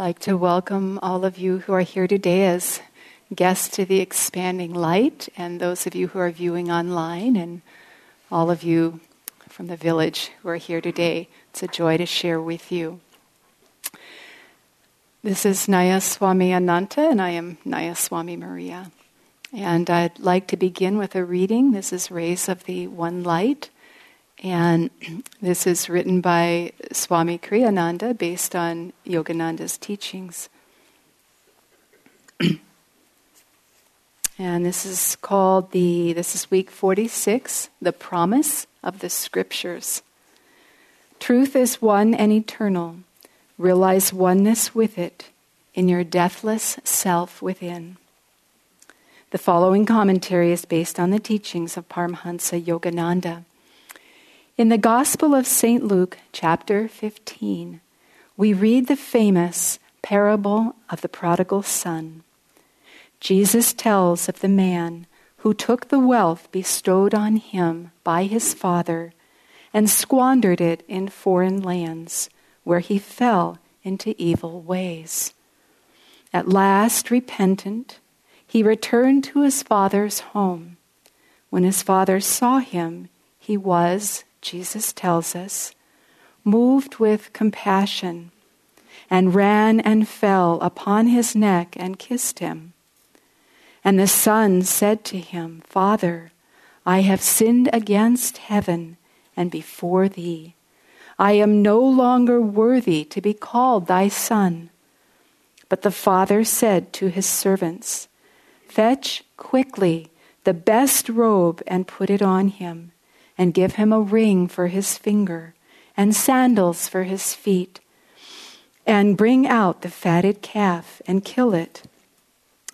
like to welcome all of you who are here today as guests to the Expanding Light, and those of you who are viewing online, and all of you from the village who are here today. It's a joy to share with you. This is Naya Swami Ananta, and I am Naya Swami Maria. And I'd like to begin with a reading. This is Rays of the One Light. And this is written by Swami Kriyananda based on Yogananda's teachings. and this is called the, this is week 46, The Promise of the Scriptures. Truth is one and eternal. Realize oneness with it in your deathless self within. The following commentary is based on the teachings of Paramhansa Yogananda. In the Gospel of St. Luke, chapter 15, we read the famous parable of the prodigal son. Jesus tells of the man who took the wealth bestowed on him by his father and squandered it in foreign lands, where he fell into evil ways. At last, repentant, he returned to his father's home. When his father saw him, he was Jesus tells us, moved with compassion, and ran and fell upon his neck and kissed him. And the son said to him, Father, I have sinned against heaven and before thee. I am no longer worthy to be called thy son. But the father said to his servants, Fetch quickly the best robe and put it on him and give him a ring for his finger and sandals for his feet. And bring out the fatted calf and kill it.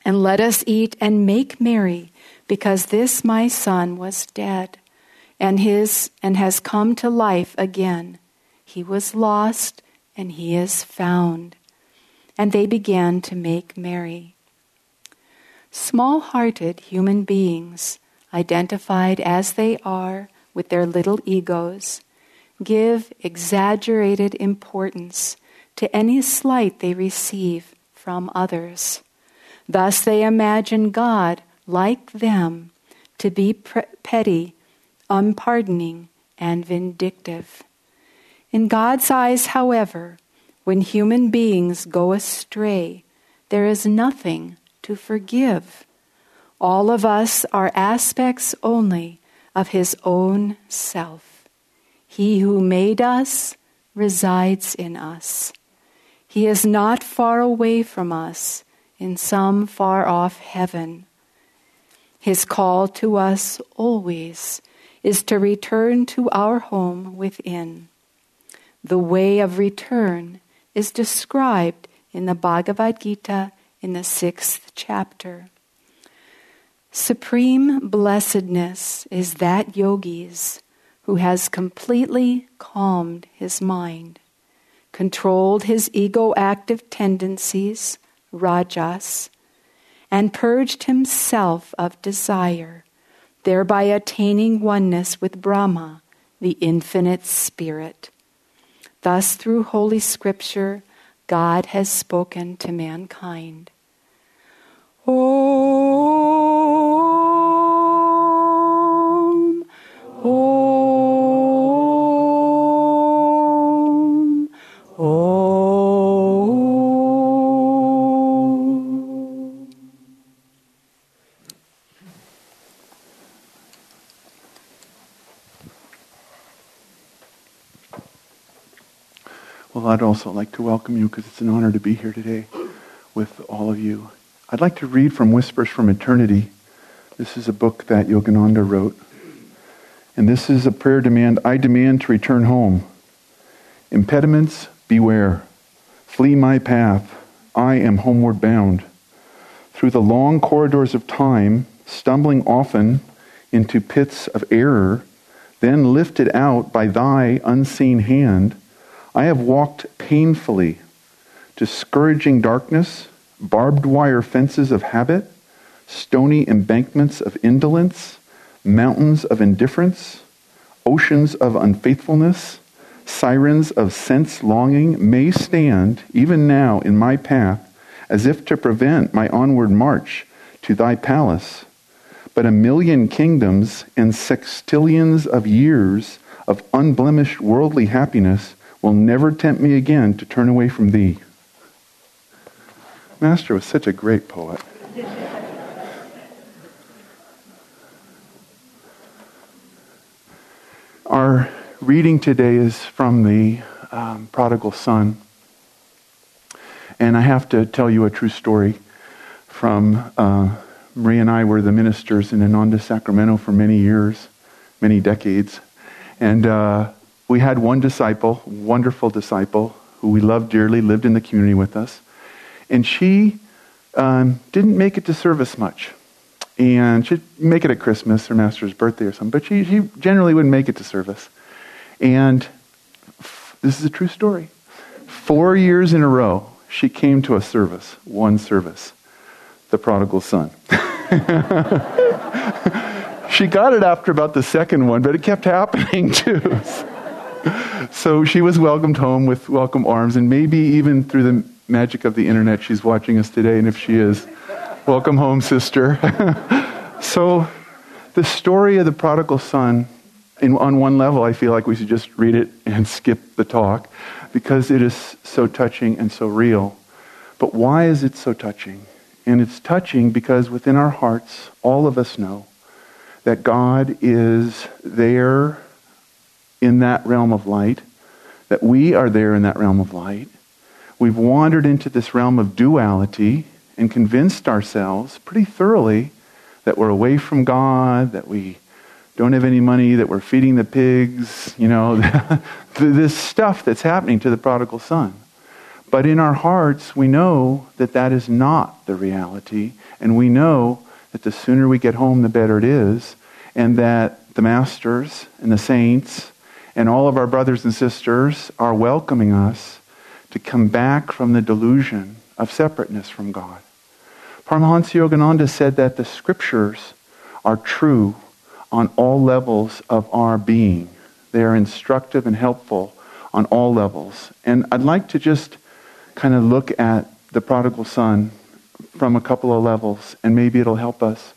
And let us eat and make merry, because this my son was dead and his and has come to life again. He was lost and he is found. And they began to make merry. Small hearted human beings, identified as they are with their little egos, give exaggerated importance to any slight they receive from others. Thus, they imagine God, like them, to be pre- petty, unpardoning, and vindictive. In God's eyes, however, when human beings go astray, there is nothing to forgive. All of us are aspects only of his own self. He who made us resides in us. He is not far away from us in some far off heaven. His call to us always is to return to our home within. The way of return is described in the Bhagavad Gita in the sixth chapter. Supreme blessedness is that yogi's who has completely calmed his mind, controlled his ego active tendencies, rajas, and purged himself of desire, thereby attaining oneness with Brahma, the infinite spirit. Thus, through Holy Scripture, God has spoken to mankind. Om, Om, Om. Well, I'd also like to welcome you because it's an honor to be here today with all of you. I'd like to read from Whispers from Eternity. This is a book that Yogananda wrote. And this is a prayer demand I demand to return home. Impediments, beware. Flee my path. I am homeward bound. Through the long corridors of time, stumbling often into pits of error, then lifted out by thy unseen hand, I have walked painfully, discouraging darkness barbed wire fences of habit, stony embankments of indolence, mountains of indifference, oceans of unfaithfulness, sirens of sense longing may stand, even now, in my path, as if to prevent my onward march to thy palace. But a million kingdoms and sextillions of years of unblemished worldly happiness will never tempt me again to turn away from thee. Master was such a great poet. Our reading today is from the um, prodigal son. And I have to tell you a true story from uh, Marie and I were the ministers in Ananda, Sacramento for many years, many decades. And uh, we had one disciple, wonderful disciple, who we loved dearly, lived in the community with us. And she um, didn't make it to service much and she'd make it at Christmas or Master's birthday or something, but she, she generally wouldn't make it to service. And f- this is a true story. Four years in a row, she came to a service, one service, the prodigal son. she got it after about the second one, but it kept happening too. so she was welcomed home with welcome arms, and maybe even through the magic of the internet, she's watching us today, and if she is, Welcome home, sister. so, the story of the prodigal son, in, on one level, I feel like we should just read it and skip the talk because it is so touching and so real. But why is it so touching? And it's touching because within our hearts, all of us know that God is there in that realm of light, that we are there in that realm of light. We've wandered into this realm of duality and convinced ourselves pretty thoroughly that we're away from God, that we don't have any money, that we're feeding the pigs, you know, this stuff that's happening to the prodigal son. But in our hearts, we know that that is not the reality, and we know that the sooner we get home, the better it is, and that the masters and the saints and all of our brothers and sisters are welcoming us to come back from the delusion of separateness from God. Paramahansa Yogananda said that the scriptures are true on all levels of our being. They are instructive and helpful on all levels. And I'd like to just kind of look at the prodigal son from a couple of levels, and maybe it'll help us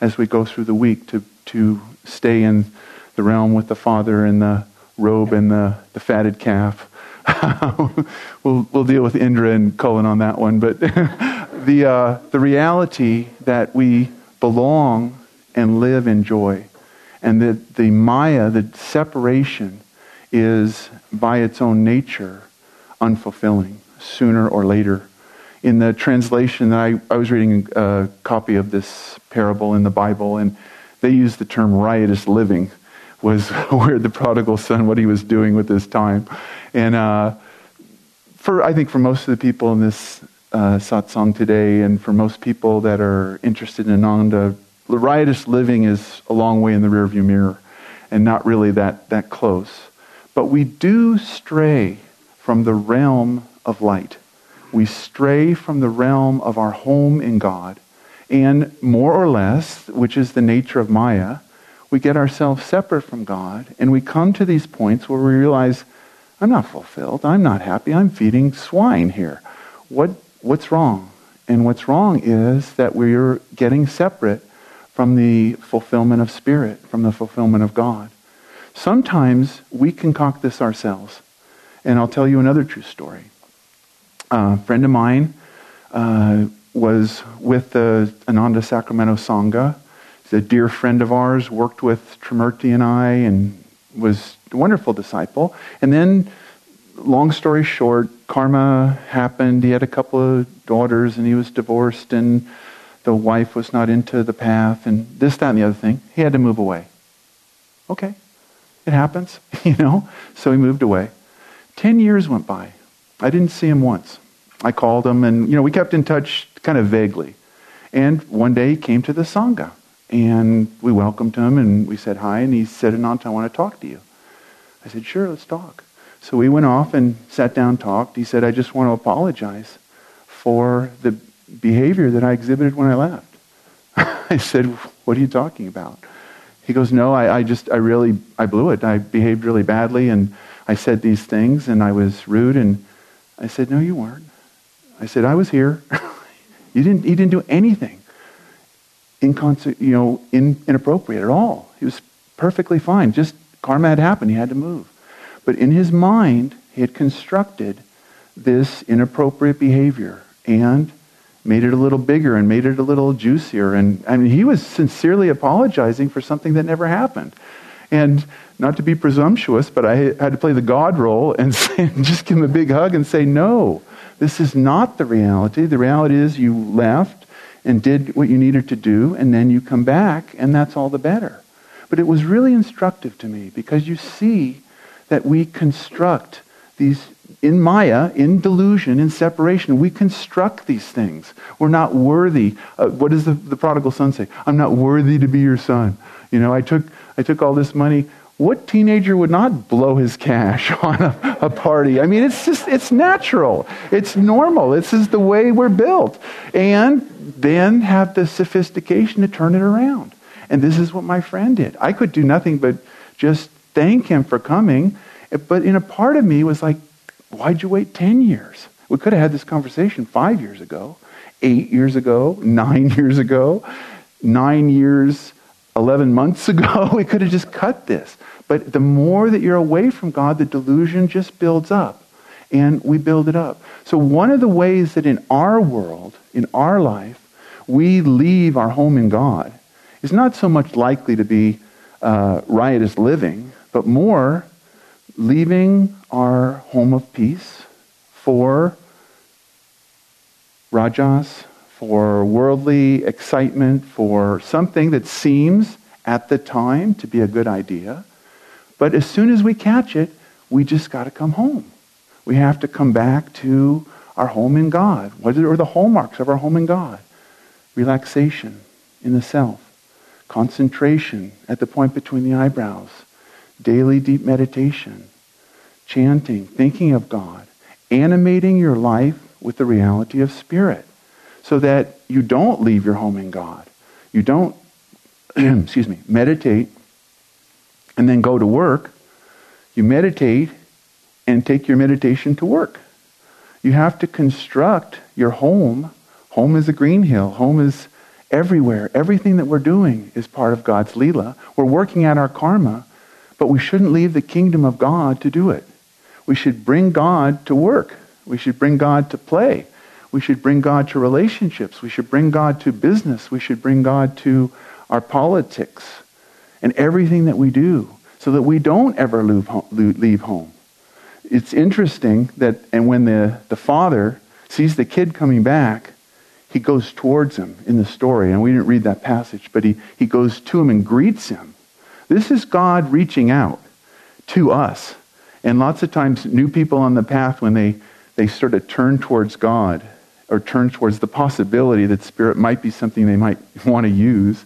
as we go through the week to, to stay in the realm with the father and the robe and the, the fatted calf. we'll, we'll deal with Indra and Cullen on that one, but the, uh, the reality that we belong and live in joy. And that the Maya, the separation, is by its own nature unfulfilling sooner or later. In the translation, I, I was reading a copy of this parable in the Bible, and they use the term riotous living, was where the prodigal son, what he was doing with his time. And uh, for I think for most of the people in this uh, satsang today, and for most people that are interested in Ananda, riotous living is a long way in the rearview mirror and not really that, that close. But we do stray from the realm of light. We stray from the realm of our home in God. And more or less, which is the nature of Maya, we get ourselves separate from God and we come to these points where we realize, I'm not fulfilled. I'm not happy. I'm feeding swine here. What what's wrong? And what's wrong is that we're getting separate from the fulfillment of spirit, from the fulfillment of God. Sometimes we concoct this ourselves. And I'll tell you another true story. a friend of mine uh, was with the Ananda Sacramento Sangha. A dear friend of ours, worked with Trimurti and I, and was a wonderful disciple. And then long story short, karma happened. He had a couple of daughters and he was divorced and the wife was not into the path and this, that, and the other thing. He had to move away. Okay. It happens, you know. So he moved away. Ten years went by. I didn't see him once. I called him and, you know, we kept in touch kind of vaguely. And one day he came to the Sangha and we welcomed him and we said hi and he said, Anant, I want to talk to you. I said, sure, let's talk. So we went off and sat down, talked. He said, I just want to apologize for the behavior that I exhibited when I left. I said, What are you talking about? He goes, No, I, I just, I really, I blew it. I behaved really badly and I I said these things and I was rude. And I said, No, you weren't. I said, I was here. you didn't, you didn't do anything inconse- you know, in, inappropriate at all. He was perfectly fine. Just karma had happened. He had to move. But in his mind, he had constructed this inappropriate behavior and made it a little bigger and made it a little juicier. And I mean, he was sincerely apologizing for something that never happened. And not to be presumptuous, but I had to play the God role and, say, just give him a big hug and say, no, this is not the reality. The reality is you left and did what you needed to do, and then you come back, and that's all the better. But it was really instructive to me because you see that we construct these in Maya, in delusion, in separation, we construct these things. We're not worthy. Uh, what does the, the prodigal son say? I'm not worthy to be your son. You know, I took, I took all this money. What teenager would not blow his cash on a, a party? I mean, it's just, it's natural. It's normal. This is the way we're built. And then have the sophistication to turn it around. And this is what my friend did. I could do nothing but just thank him for coming. But in a part of me was like, Why'd you wait 10 years? We could have had this conversation five years ago, eight years ago, nine years ago, nine years, 11 months ago. We could have just cut this. But the more that you're away from God, the delusion just builds up. And we build it up. So, one of the ways that in our world, in our life, we leave our home in God is not so much likely to be uh, riotous living, but more leaving our home of peace for rajas, for worldly excitement, for something that seems at the time to be a good idea. But as soon as we catch it, we just got to come home. We have to come back to our home in God. What are the hallmarks of our home in God? Relaxation in the self, concentration at the point between the eyebrows, daily deep meditation, chanting, thinking of God, animating your life with the reality of spirit so that you don't leave your home in God. You don't, excuse me, meditate and then go to work. You meditate and take your meditation to work. You have to construct your home. Home is a green hill. Home is everywhere. Everything that we're doing is part of God's Leela. We're working at our karma, but we shouldn't leave the kingdom of God to do it. We should bring God to work. We should bring God to play. We should bring God to relationships. We should bring God to business. We should bring God to our politics and everything that we do so that we don't ever leave home. It's interesting that, and when the, the father sees the kid coming back, he goes towards him in the story. And we didn't read that passage, but he, he goes to him and greets him. This is God reaching out to us and lots of times, new people on the path, when they, they sort of turn towards God or turn towards the possibility that spirit might be something they might want to use,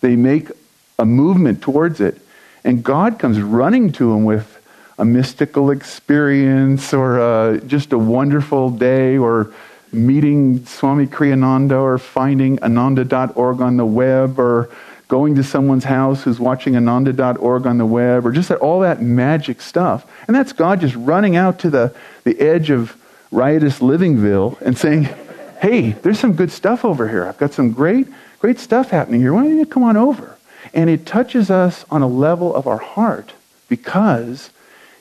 they make a movement towards it. And God comes running to them with a mystical experience or a, just a wonderful day or meeting Swami Kriyananda or finding ananda.org on the web or going to someone's house who's watching ananda.org on the web, or just all that magic stuff. And that's God just running out to the, the edge of riotous Livingville and saying, hey, there's some good stuff over here. I've got some great, great stuff happening here. Why don't you come on over? And it touches us on a level of our heart because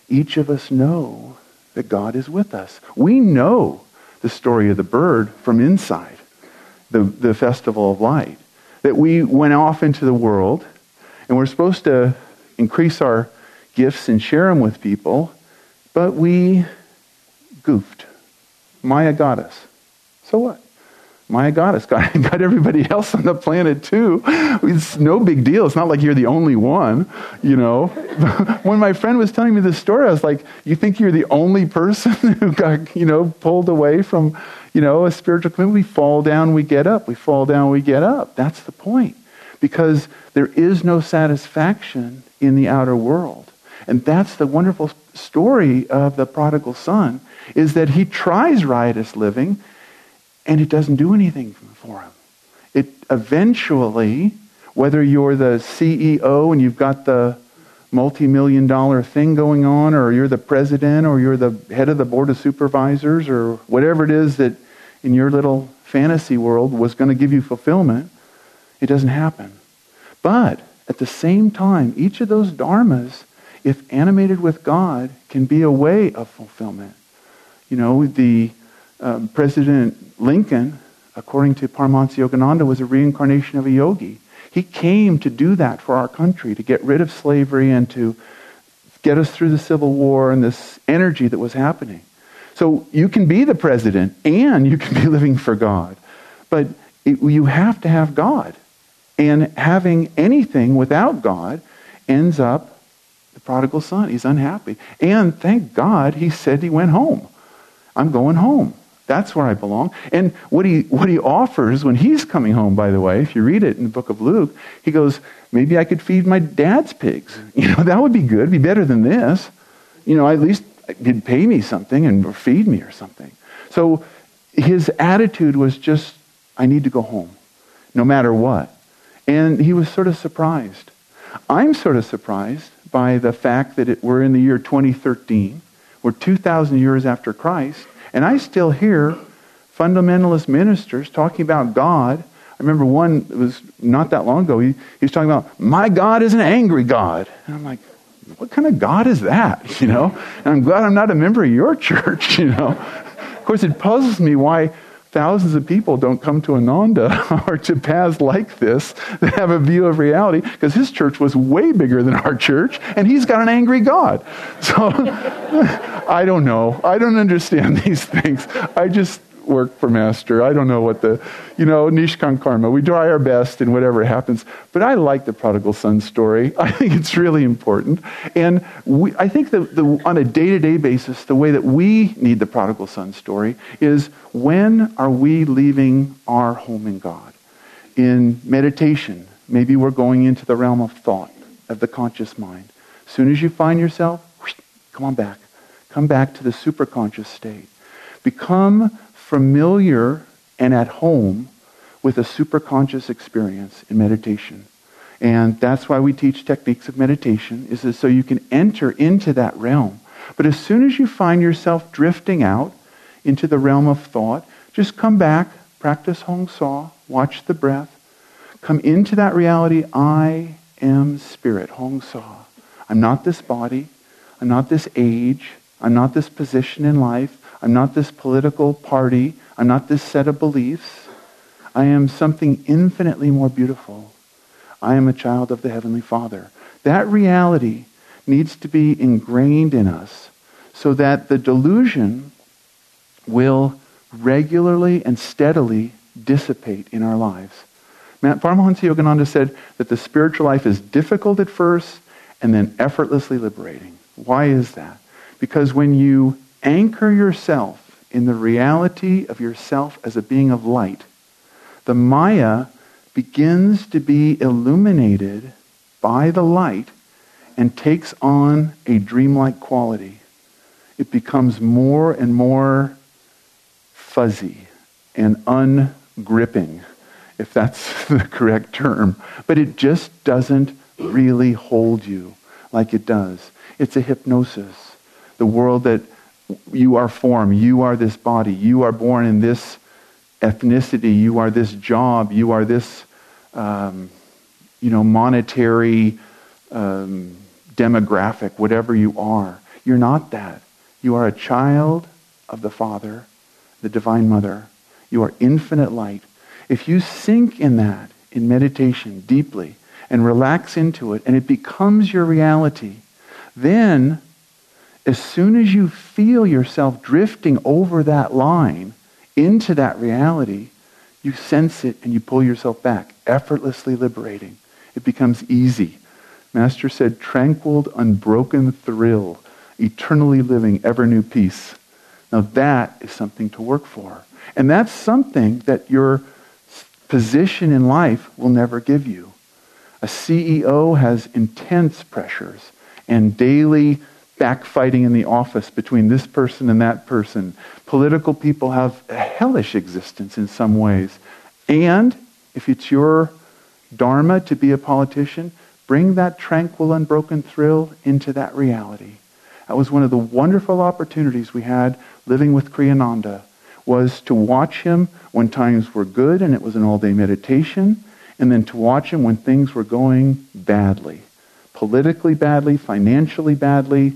each of us know that God is with us. We know the story of the bird from inside the, the festival of light that we went off into the world and we're supposed to increase our gifts and share them with people, but we goofed. Maya got us. So what? Maya got us, got, everybody else on the planet too. It's no big deal. It's not like you're the only one, you know. when my friend was telling me this story, I was like, you think you're the only person who got, you know, pulled away from you know, a spiritual commitment, we fall down, we get up. We fall down, we get up. That's the point. Because there is no satisfaction in the outer world. And that's the wonderful story of the prodigal son, is that he tries riotous living and it doesn't do anything for him. It eventually, whether you're the CEO and you've got the multi million dollar thing going on, or you're the president, or you're the head of the board of supervisors, or whatever it is that in your little fantasy world was going to give you fulfillment, it doesn't happen. But at the same time, each of those dharmas, if animated with God, can be a way of fulfillment. You know, the um, President Lincoln, according to Paramahansa Yogananda, was a reincarnation of a yogi. He came to do that for our country, to get rid of slavery and to get us through the Civil War and this energy that was happening. So you can be the president and you can be living for God. But it, you have to have God. And having anything without God ends up the prodigal son. He's unhappy. And thank God he said he went home. I'm going home. That's where I belong. And what he, what he offers when he's coming home, by the way, if you read it in the book of Luke, he goes, maybe I could feed my dad's pigs. You know, that would be good, be better than this. You know, at least he'd pay me something and feed me or something. So his attitude was just, I need to go home, no matter what. And he was sort of surprised. I'm sort of surprised by the fact that it, we're in the year 2013. We're 2,000 years after Christ and I still hear fundamentalist ministers talking about God. I remember one, it was not that long ago, he, he was talking about, my God is an angry God. And I'm like, what kind of God is that? You know? And I'm glad I'm not a member of your church, you know? Of course, it puzzles me why thousands of people don't come to Ananda or to paths like this that have a view of reality because his church was way bigger than our church and he's got an angry God. So I don't know. I don't understand these things. I just work for Master. I don't know what the, you know, Nishkam Karma. We try our best and whatever happens. But I like the prodigal son story. I think it's really important. And we, I think that the, on a day to day basis, the way that we need the prodigal son story is when are we leaving our home in God? In meditation, maybe we're going into the realm of thought, of the conscious mind. As soon as you find yourself, come on back. Come back to the superconscious state. Become familiar and at home with a superconscious experience in meditation. And that's why we teach techniques of meditation, is so you can enter into that realm. But as soon as you find yourself drifting out into the realm of thought, just come back, practice Hong Sau, watch the breath, come into that reality, I am spirit, Hong Sau. I'm not this body, I'm not this age, I'm not this position in life, I'm not this political party. I'm not this set of beliefs. I am something infinitely more beautiful. I am a child of the Heavenly Father. That reality needs to be ingrained in us so that the delusion will regularly and steadily dissipate in our lives. Paramahansa Yogananda said that the spiritual life is difficult at first and then effortlessly liberating. Why is that? Because when you anchor yourself in the reality of yourself as a being of light, the Maya begins to be illuminated by the light and takes on a dreamlike quality. It becomes more and more fuzzy and ungripping, if that's the correct term. But it just doesn't really hold you like it does. It's a hypnosis. The world that you are form, you are this body, you are born in this ethnicity, you are this job, you are this, um, you know, monetary um, demographic, whatever you are. You're not that. You are a child of the Father, the Divine Mother. You are infinite light. If you sink in that in meditation deeply and relax into it, and it becomes your reality, then as soon as you feel yourself drifting over that line into that reality, you sense it and you pull yourself back, effortlessly liberating. It becomes easy. Master said, tranquil, unbroken thrill, eternally living, ever new peace. Now that is something to work for. And that's something that your position in life will never give you. A CEO has intense pressures and daily backfighting in the office between this person and that person. Political people have a hellish existence in some ways. And if it's your dharma to be a politician, Bring that tranquil, unbroken thrill into that reality. That was one of the wonderful opportunities we had living with Kriyananda, was to watch him when times were good and it was an all-day meditation, and then to watch him when things were going badly. Politically badly, financially badly,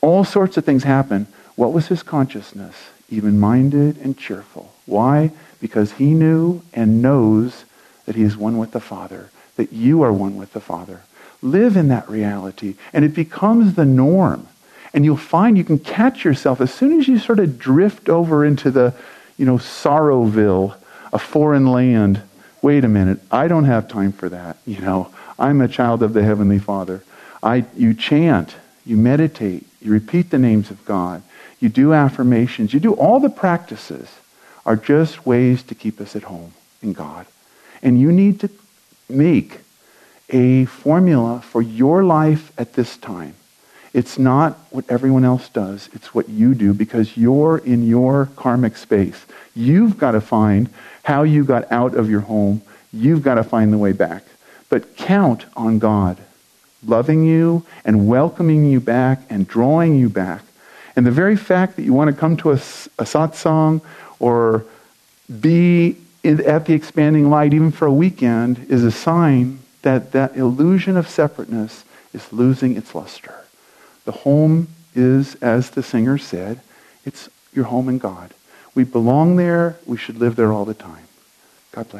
all sorts of things happen. What was his consciousness? Even-minded and cheerful. Why? Because he knew and knows that he is one with the Father that you are one with the Father. Live in that reality, and it becomes the norm. And you'll find you can catch yourself as soon as you sort of drift over into the, you know, Sorrowville, a foreign land. Wait a minute, I don't have time for that. You know, I'm a child of the Heavenly Father. I, you chant, you meditate, you repeat the names of God, you do affirmations, you do all the practices are just ways to keep us at home in God. And you need to make a formula for your life at this time. It's not what everyone else does. It's what you do because you're in your karmic space. You've got to find how you got out of your home. You've got to find the way back. But count on God loving you and welcoming you back and drawing you back. And the very fact that you want to come to a, a satsang or be at the expanding light, even for a weekend, is a sign that that illusion of separateness is losing its luster. The home is, as the singer said, it's your home in God. We belong there. We should live there all the time. God bless.